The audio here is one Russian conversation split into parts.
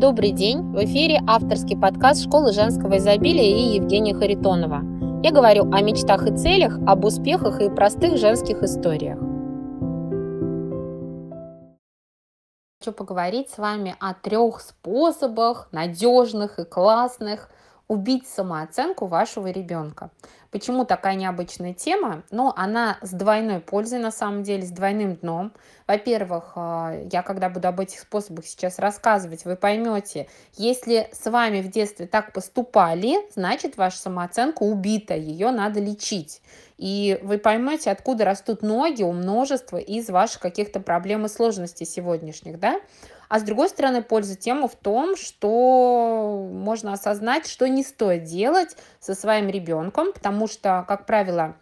Добрый день! В эфире авторский подкаст Школы женского изобилия и Евгения Харитонова. Я говорю о мечтах и целях, об успехах и простых женских историях. Хочу поговорить с вами о трех способах, надежных и классных, убить самооценку вашего ребенка. Почему такая необычная тема? Ну, она с двойной пользой, на самом деле, с двойным дном. Во-первых, э, я когда буду об этих способах сейчас рассказывать, вы поймете, если с вами в детстве так поступали, значит, ваша самооценка убита, ее надо лечить. И вы поймете, откуда растут ноги у множества из ваших каких-то проблем и сложностей сегодняшних, да? А с другой стороны, польза тема в том, что можно осознать, что не стоит делать со своим ребенком, потому что, как правило,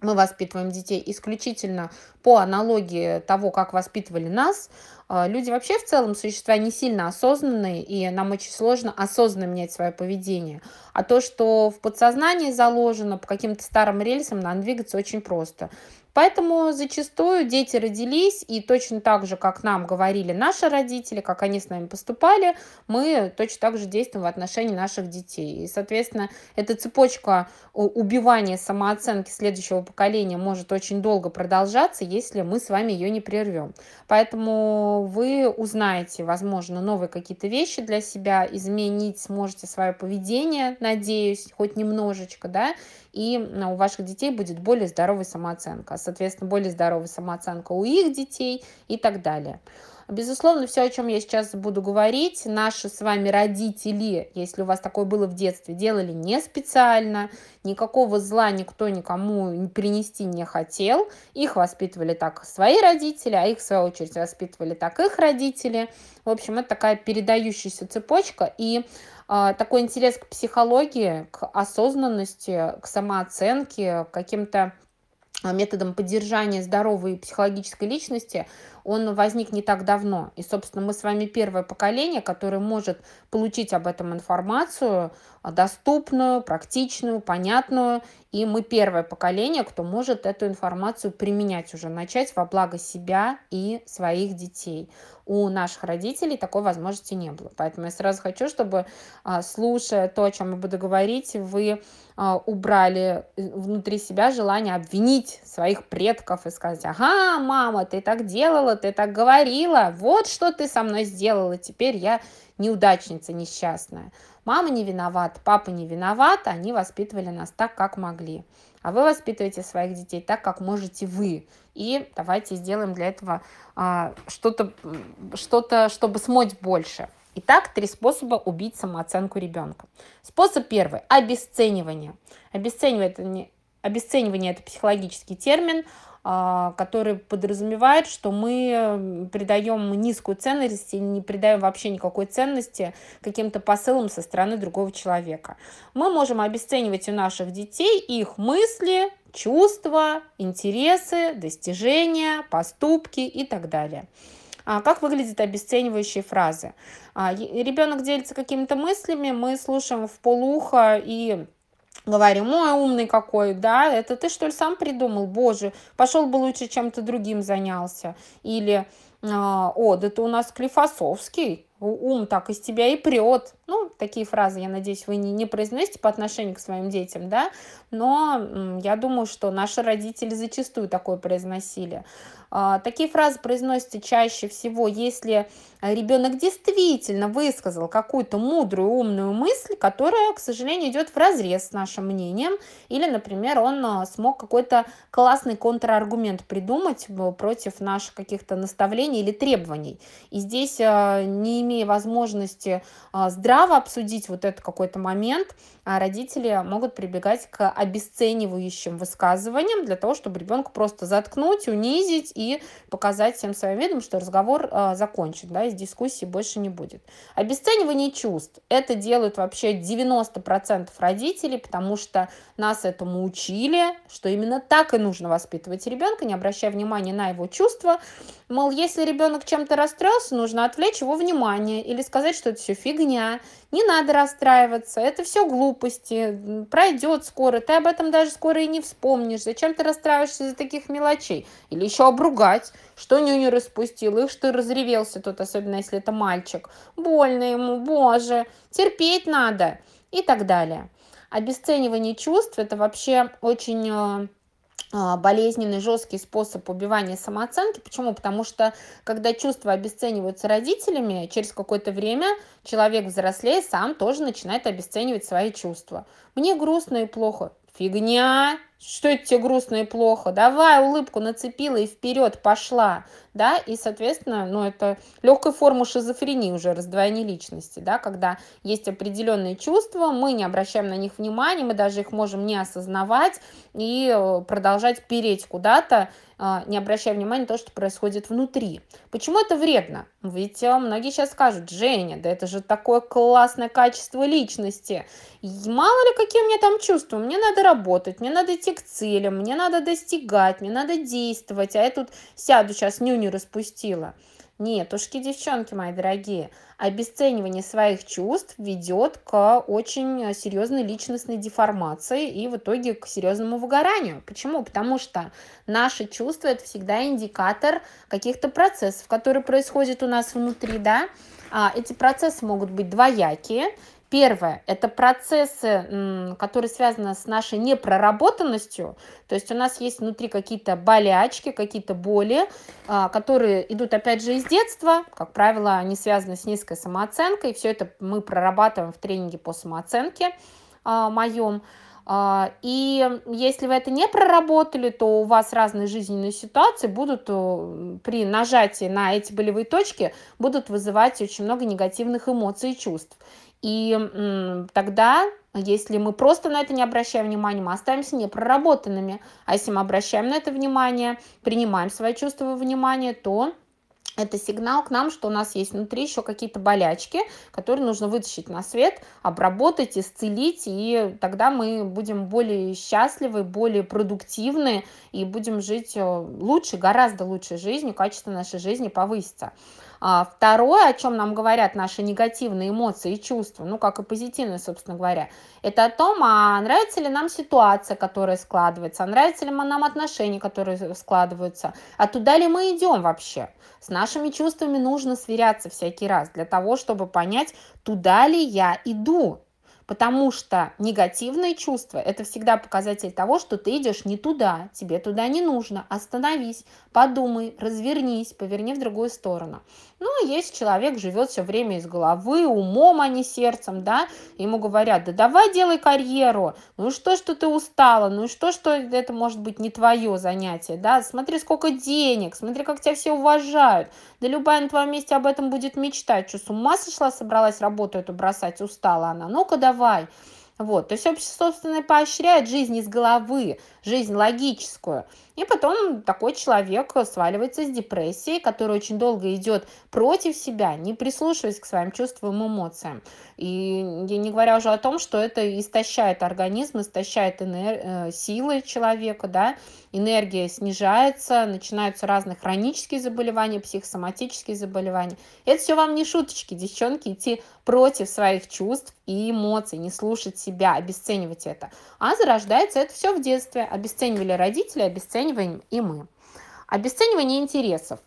мы воспитываем детей исключительно по аналогии того, как воспитывали нас. А, люди вообще в целом существа не сильно осознанные, и нам очень сложно осознанно менять свое поведение. А то, что в подсознании заложено по каким-то старым рельсам, нам двигаться очень просто. Поэтому зачастую дети родились, и точно так же, как нам говорили наши родители, как они с нами поступали, мы точно так же действуем в отношении наших детей. И, соответственно, эта цепочка убивания самооценки следующего поколения может очень долго продолжаться, если мы с вами ее не прервем. Поэтому вы узнаете, возможно, новые какие-то вещи для себя, изменить сможете свое поведение, надеюсь, хоть немножечко, да, и у ваших детей будет более здоровая самооценка, соответственно, более здоровая самооценка у их детей и так далее. Безусловно, все, о чем я сейчас буду говорить, наши с вами родители, если у вас такое было в детстве, делали не специально, никакого зла никто никому принести не хотел. Их воспитывали так свои родители, а их, в свою очередь, воспитывали так их родители. В общем, это такая передающаяся цепочка. И а, такой интерес к психологии, к осознанности, к самооценке, к каким-то а, методам поддержания здоровой психологической личности, он возник не так давно. И, собственно, мы с вами первое поколение, которое может получить об этом информацию а, доступную, практичную, понятную. И мы первое поколение, кто может эту информацию применять уже, начать во благо себя и своих детей у наших родителей такой возможности не было. Поэтому я сразу хочу, чтобы, а, слушая то, о чем я буду говорить, вы а, убрали э, внутри себя желание обвинить своих предков и сказать, ага, мама, ты так делала, ты так говорила, вот что ты со мной сделала, теперь я неудачница несчастная. Мама не виновата, папа не виноват, они воспитывали нас так, как могли. А вы воспитываете своих детей так, как можете вы. И давайте сделаем для этого а, что-то, что-то, чтобы смочь больше. Итак, три способа убить самооценку ребенка. Способ первый – обесценивание. Обесценивание это, не, обесценивание – это психологический термин, который подразумевает, что мы придаем низкую ценность и не придаем вообще никакой ценности каким-то посылам со стороны другого человека. Мы можем обесценивать у наших детей их мысли, чувства, интересы, достижения, поступки и так далее. А как выглядят обесценивающие фразы? А, ребенок делится какими-то мыслями, мы слушаем в полуха и говорим, ой, умный какой, да, это ты что ли сам придумал, боже, пошел бы лучше чем-то другим занялся. Или, «А, о, да ты у нас Клифосовский, ум так из тебя и прет. Ну, такие фразы, я надеюсь, вы не, не произносите по отношению к своим детям, да, но я думаю, что наши родители зачастую такое произносили. А, такие фразы произносятся чаще всего, если ребенок действительно высказал какую-то мудрую, умную мысль, которая, к сожалению, идет в разрез с нашим мнением, или, например, он а, смог какой-то классный контраргумент придумать против наших каких-то наставлений или требований. И здесь, а, не имея возможности здраво обсудить вот этот какой-то момент, родители могут прибегать к обесценивающим высказываниям для того, чтобы ребенка просто заткнуть, унизить и показать всем своим видом, что разговор э, закончен, да, из дискуссии больше не будет. Обесценивание чувств. Это делают вообще 90% родителей, потому что нас этому учили, что именно так и нужно воспитывать ребенка, не обращая внимания на его чувства. Мол, если ребенок чем-то расстроился, нужно отвлечь его внимание или сказать, что это все фигня, Не надо расстраиваться, это все глупости, пройдет скоро, ты об этом даже скоро и не вспомнишь. Зачем ты расстраиваешься из-за таких мелочей? Или еще обругать, что нюню распустил, их что разревелся тут, особенно если это мальчик. Больно ему, боже, терпеть надо и так далее. Обесценивание чувств – это вообще очень э, а, болезненный, жесткий способ убивания самооценки. Почему? Потому что когда чувства обесцениваются родителями, через какое-то время человек взрослеет, сам тоже начинает обесценивать свои чувства. Мне грустно и плохо. Фигня, что это тебе грустно и плохо? Давай улыбку нацепила и вперед пошла, да, и, соответственно, ну, это легкая форма шизофрении уже, раздвоение личности, да, когда есть определенные чувства, мы не обращаем на них внимания, мы даже их можем не осознавать и э, продолжать переть куда-то, не обращая внимания на то, что происходит внутри. Почему это вредно? Ведь э, многие сейчас скажут, Женя, да это же такое классное качество личности. мало ли, какие у меня там чувства. Мне надо работать, мне надо идти к целям, мне надо достигать, мне надо действовать. А я тут сяду сейчас нюни распустила. Нет, ушки, девчонки мои дорогие, обесценивание своих чувств ведет к очень серьезной личностной деформации и в итоге к серьезному выгоранию. Почему? Потому что наши чувства – это всегда индикатор каких-то процессов, которые происходят у нас внутри, да, а, эти процессы могут быть двоякие, Первое – это процессы, которые связаны с нашей непроработанностью. То есть у нас есть внутри какие-то болячки, какие-то боли, а, которые идут, опять же, из детства. Как правило, они связаны с низкой самооценкой. Все это мы прорабатываем в тренинге по самооценке а, моем. А, и если вы это не проработали, то у вас разные жизненные ситуации будут при нажатии на эти болевые точки будут вызывать очень много негативных эмоций и чувств. И тогда, если мы просто на это не обращаем внимания, мы останемся непроработанными. А если мы обращаем на это внимание, принимаем свои чувства внимание, то это сигнал к нам, что у нас есть внутри еще какие-то болячки, которые нужно вытащить на свет, обработать, исцелить, и тогда мы будем более счастливы, более продуктивны и будем жить э, лучше, гораздо лучше жизнью, качество нашей жизни повысится. А второе, о чем нам говорят наши негативные эмоции и чувства, ну, как и позитивные, собственно говоря, это о том, а нравится ли нам ситуация, которая складывается, а нравятся ли нам отношения, которые складываются, а туда ли мы идем вообще. С нашими чувствами нужно сверяться всякий раз для того, чтобы понять, туда ли я иду. Потому что негативные чувства – это всегда показатель того, что ты идешь не туда, тебе туда не нужно. Остановись, подумай, развернись, поверни в другую сторону. Ну, а если человек живет все время из головы, умом, а не сердцем, да, ему говорят, да давай делай карьеру, ну что, что ты устала, ну что, что это может быть не твое занятие, да, смотри, сколько денег, смотри, как тебя все уважают, да любая на твоем месте об этом будет мечтать, что с ума сошла, собралась работу эту бросать, устала она, ну-ка давай, вот, то есть общество, собственно, поощряет жизнь из головы, жизнь логическую. И потом такой человек сваливается с депрессией, которая очень долго идет против себя, не прислушиваясь к своим чувствам и эмоциям. И не говоря уже о том, что это истощает организм, истощает энер... Э, силы человека, да, энергия снижается, начинаются разные хронические заболевания, психосоматические заболевания. Это все вам не шуточки, девчонки, идти против своих чувств и эмоций, не слушать себя, обесценивать это. А зарождается это все в детстве. Обесценивали родители, обесцениваем и мы. Обесценивание интересов.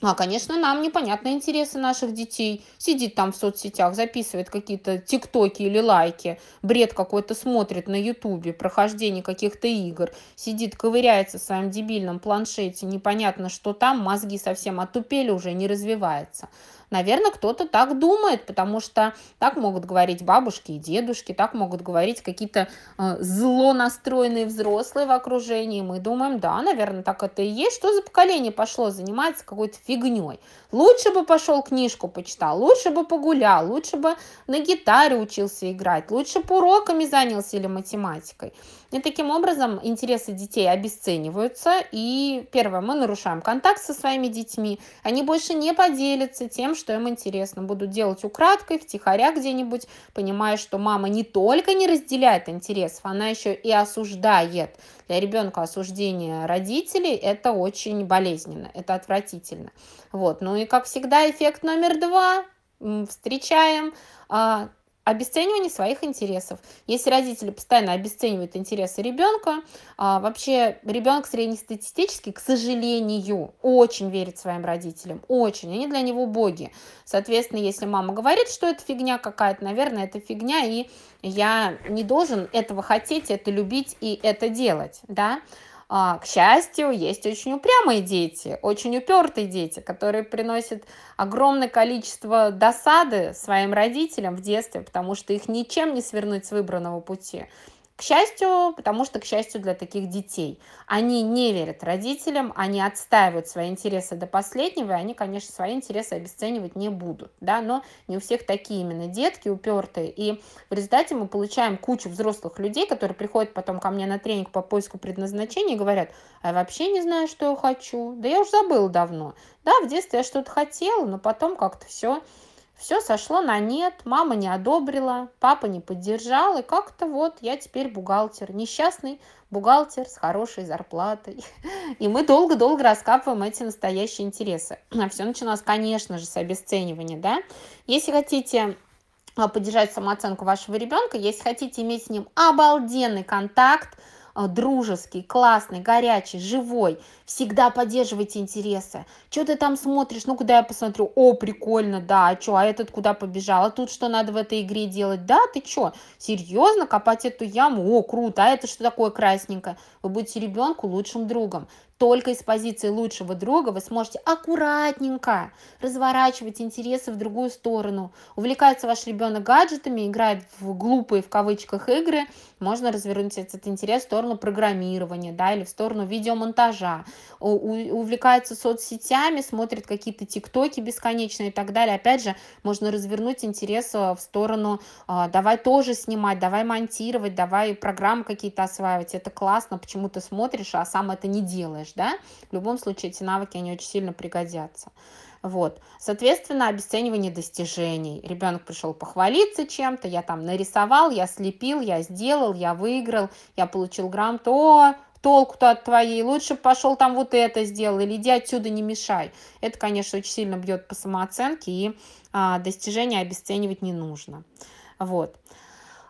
А, конечно, нам непонятны интересы наших детей. Сидит там в соцсетях, записывает какие-то тиктоки или лайки, бред какой-то смотрит на ютубе, прохождение каких-то игр, сидит, ковыряется в своем дебильном планшете, непонятно, что там, мозги совсем отупели уже, не развивается. Наверное, кто-то так думает, потому что так могут говорить бабушки и дедушки, так могут говорить какие-то э, зло настроенные взрослые в окружении. Мы думаем, да, наверное, так это и есть. Что за поколение пошло заниматься какой-то фигней? Лучше бы пошел книжку почитал, лучше бы погулял, лучше бы на гитаре учился играть, лучше бы уроками занялся или математикой. И таким образом интересы детей обесцениваются. И первое, мы нарушаем контакт со своими детьми. Они больше не поделятся тем, что им интересно. Будут делать украдкой, втихаря где-нибудь, понимая, что мама не только не разделяет интересов, она еще и осуждает. Для ребенка осуждение родителей – это очень болезненно, это отвратительно. Вот. Ну и, как всегда, эффект номер два. Встречаем а, обесценивание своих интересов. Если родители постоянно обесценивают интересы ребенка, а, вообще ребенок среднестатистически, к сожалению, очень верит своим родителям, очень, они для него боги. Соответственно, если мама говорит, что это фигня какая-то, наверное, это фигня, и я не должен этого хотеть, это любить и это делать, да. А, к счастью, есть очень упрямые дети, очень упертые дети, которые приносят огромное количество досады своим родителям в детстве, потому что их ничем не свернуть с выбранного пути. К счастью, потому что, к счастью для таких детей, они не верят родителям, они отстаивают свои интересы до последнего, и они, конечно, свои интересы обесценивать не будут, да, но не у всех такие именно детки упертые, и в результате мы получаем кучу взрослых людей, которые приходят потом ко мне на тренинг по поиску предназначения и говорят, а я вообще не знаю, что я хочу, да я уже забыл давно, да, в детстве я что-то хотела, но потом как-то все все сошло на нет, мама не одобрила, папа не поддержал, и как-то вот я теперь бухгалтер, несчастный бухгалтер с хорошей зарплатой. И мы долго-долго раскапываем эти настоящие интересы. А все начиналось, конечно же, с обесценивания, да. Если хотите а, поддержать самооценку вашего ребенка, если хотите иметь с ним обалденный контакт, дружеский, классный, горячий, живой. Всегда поддерживайте интересы. Что ты там смотришь? Ну, куда я посмотрю? О, прикольно, да, а что, а этот куда побежал? А тут что надо в этой игре делать? Да, ты что, серьезно копать эту яму? О, круто, а это что такое красненькое? Вы будете ребенку лучшим другом только из позиции лучшего друга вы сможете аккуратненько разворачивать интересы в другую сторону. Увлекается ваш ребенок гаджетами, играет в глупые в кавычках игры, можно развернуть этот интерес в сторону программирования, да, или в сторону видеомонтажа. Увлекается соцсетями, смотрит какие-то тиктоки бесконечные и так далее. Опять же, можно развернуть интерес э, в сторону а, давай тоже снимать, давай монтировать, давай программы какие-то осваивать. Это классно, почему ты смотришь, а сам это не делаешь делаешь, да, в любом случае эти навыки, они очень сильно пригодятся. Вот. Соответственно, обесценивание достижений. Ребенок пришел похвалиться чем-то, я там нарисовал, я слепил, я сделал, я выиграл, я получил грамоту. О, толку-то от твоей, лучше пошел там вот это сделал, или иди отсюда, не мешай. Это, конечно, очень сильно бьет по самооценке, и а, достижения обесценивать не нужно. Вот.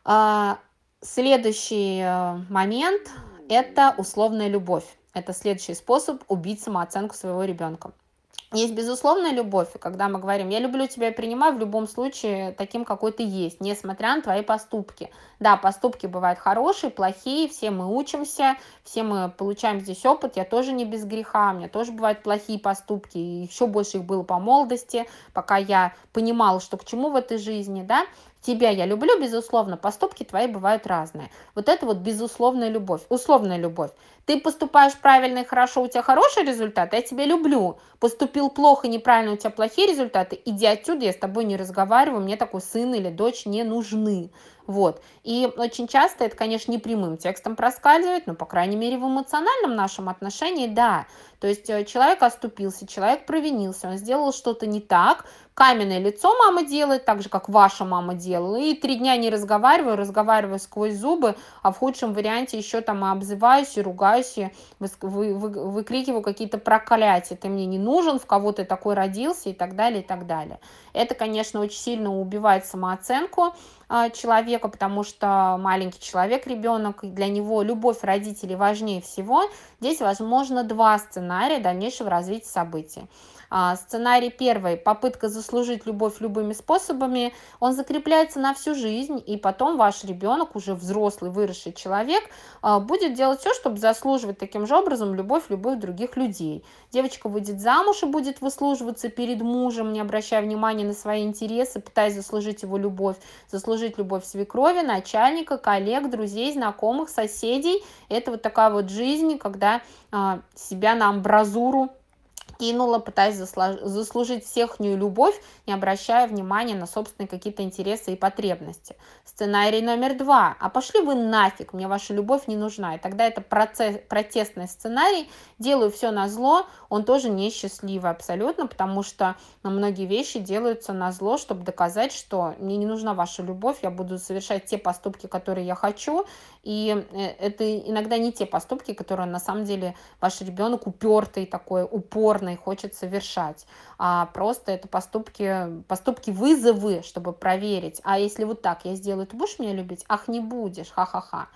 А, следующий а, момент – это условная любовь. Это следующий способ убить самооценку своего ребенка. Есть безусловная любовь, когда мы говорим, я люблю тебя и принимаю в любом случае таким, какой ты есть, несмотря на твои поступки. Да, поступки бывают хорошие, плохие, все мы учимся, все мы получаем здесь опыт, я тоже не без греха, у меня тоже бывают плохие поступки, и еще больше их было по молодости, пока я понимала, что к чему в этой жизни, да, Тебя я люблю, безусловно, поступки твои бывают разные. Вот это вот безусловная любовь, условная любовь. Ты поступаешь правильно и хорошо, у тебя хороший результат, я тебя люблю. Поступил плохо, неправильно, у тебя плохие результаты, иди отсюда, я с тобой не разговариваю, мне такой сын или дочь не нужны. Вот. И очень часто это, конечно, не прямым текстом проскальзывает, но, по крайней мере, в эмоциональном нашем отношении, да. То есть э, человек оступился, человек провинился, он сделал что-то не так, каменное лицо мама делает, так же, как ваша мама делала, и три дня не разговариваю, разговариваю сквозь зубы, а в худшем варианте еще там и обзываюсь, и ругаюсь, и вы, вы, выкрикиваю какие-то проклятия, ты мне не нужен, в кого ты такой родился, и так далее, и так далее. Это, конечно, очень сильно убивает самооценку, а, человека, потому что маленький человек, ребенок, для него любовь родителей важнее всего. Здесь возможно два сценария дальнейшего развития событий. А, сценарий первый – попытка заслужить любовь любыми способами. Он закрепляется на всю жизнь, и потом ваш ребенок, уже взрослый, выросший человек, а, будет делать все, чтобы заслуживать таким же образом любовь любых других людей. Девочка выйдет замуж и будет выслуживаться перед мужем, не обращая внимания на свои интересы, пытаясь заслужить его любовь, заслужить любовь свекрови, начальника, коллег, друзей, знакомых, соседей. Это вот такая вот жизнь, когда а, себя на амбразуру кинула, пытаясь заслужить всехнюю любовь, не обращая внимания на собственные какие-то интересы и потребности. Сценарий номер два. А пошли вы нафиг, мне ваша любовь не нужна. И тогда это процесс, протестный сценарий, делаю все на зло, он тоже несчастливый абсолютно, потому что многие вещи делаются на зло, чтобы доказать, что мне не нужна ваша любовь, я буду совершать те поступки, которые я хочу, и э, это иногда не те поступки, которые на самом деле ваш ребенок упертый такой, упорный, приятно и хочет совершать, а просто это поступки, поступки вызовы, чтобы проверить. А если вот так я сделаю, ты будешь меня любить? Ах, не будешь, ха-ха-ха.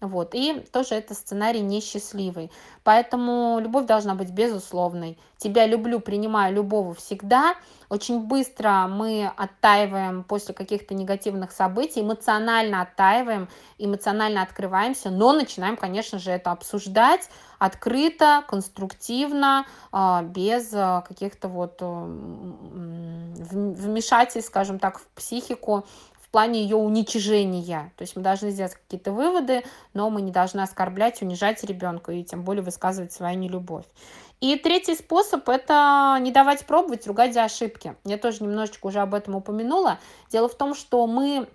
Вот. И тоже это сценарий несчастливый. Поэтому любовь должна быть безусловной. Тебя люблю, принимаю любого всегда. Очень быстро мы оттаиваем после каких-то негативных событий, эмоционально оттаиваем, эмоционально открываемся, но начинаем, конечно же, это обсуждать открыто, конструктивно, а, без а, каких-то вот вмешательств, скажем так, в психику в плане ее уничижения. То есть мы должны сделать какие-то выводы, но мы не должны оскорблять, унижать ребенка и тем более высказывать свою нелюбовь. И третий способ – это не давать пробовать, ругать за ошибки. Я тоже немножечко уже об этом упомянула. Дело в том, что мы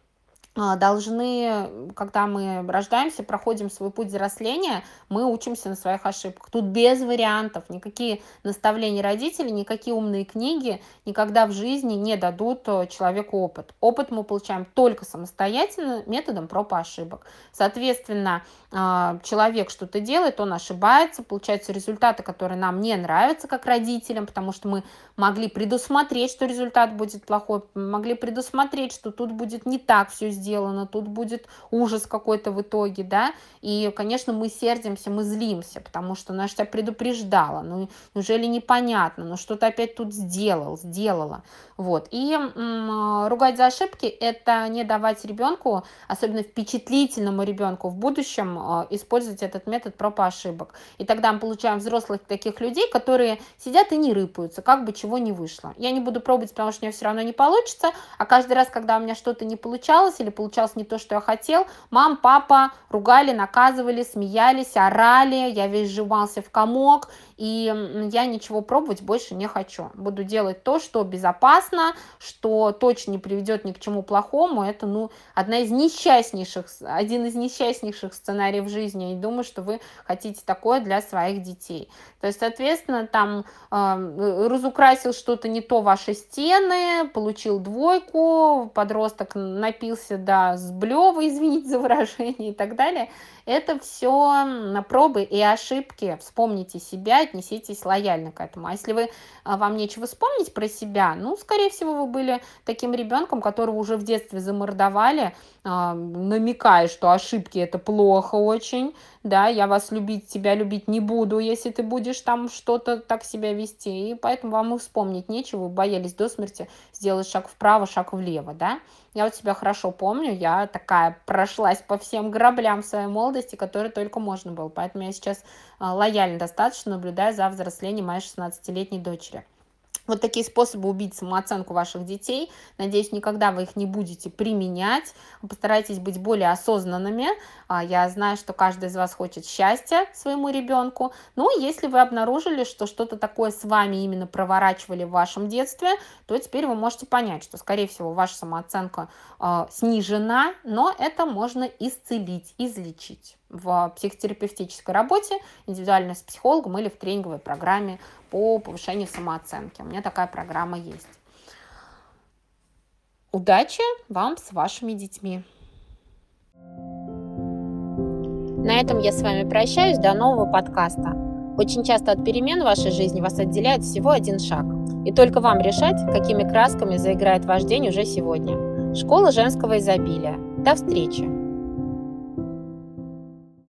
должны, когда мы рождаемся, проходим свой путь взросления, мы учимся на своих ошибках. Тут без вариантов, никакие наставления родителей, никакие умные книги никогда в жизни не дадут э, человеку опыт. Опыт мы получаем только самостоятельно, методом проб и ошибок. Соответственно, а, человек что-то делает, он ошибается, получаются результаты, которые нам не нравятся как родителям, потому что мы могли предусмотреть, что результат будет плохой, могли предусмотреть, что тут будет не так все сделано, сделано, тут будет ужас какой-то в итоге, да, и, конечно, мы сердимся, мы злимся, потому что она же тебя предупреждала, ну, неужели непонятно, ну, что то опять тут сделал, сделала, вот, и м, ругать за ошибки – это не давать ребенку, особенно впечатлительному ребенку в будущем, э, использовать этот метод проб и ошибок, и тогда мы получаем взрослых таких людей, которые сидят и не рыпаются, как бы чего не вышло. Я не буду пробовать, потому что у меня все равно не получится, а каждый раз, когда у меня что-то не получалось или получалось не то, что я хотел, мам, папа ругали, наказывали, смеялись, орали, я весь сжимался в комок, и я ничего пробовать больше не хочу. Буду делать то, что безопасно, что точно не приведет ни к чему плохому. Это, ну, одна из несчастнейших, один из несчастнейших сценариев жизни. И думаю, что вы хотите такое для своих детей. То есть, соответственно, там э, разукрасил что-то не то ваши стены, получил двойку, подросток напился до сблева, извините за выражение и так далее. Это все на пробы и ошибки. Вспомните себя, отнеситесь лояльно к этому. А если вы, а, вам нечего вспомнить про себя, ну, скорее всего, вы были таким ребенком, которого уже в детстве замордовали, а, намекая, что ошибки это плохо очень, да, я вас любить, тебя любить не буду, если ты будешь там что-то так себя вести, и поэтому вам и вспомнить нечего, вы боялись до смерти сделать шаг вправо, шаг влево, да, я вот себя хорошо помню, я такая прошлась по всем граблям своей молодости, которые только можно было. Поэтому я сейчас а, лояльно достаточно наблюдаю за взрослением моей 16-летней дочери. Вот такие способы убить самооценку ваших детей. Надеюсь, никогда вы их не будете применять. Постарайтесь быть более осознанными. А, я знаю, что каждый из вас хочет счастья своему ребенку. Ну, если вы обнаружили, что что-то такое с вами именно проворачивали в вашем детстве, то теперь вы можете понять, что, скорее всего, ваша самооценка э, снижена, но это можно исцелить, излечить в психотерапевтической работе, индивидуально с психологом или в тренинговой программе по повышению самооценки. У меня такая программа есть. Удачи вам с вашими детьми! На этом я с вами прощаюсь. До нового подкаста. Очень часто от перемен в вашей жизни вас отделяет всего один шаг. И только вам решать, какими красками заиграет ваш день уже сегодня. Школа женского изобилия. До встречи!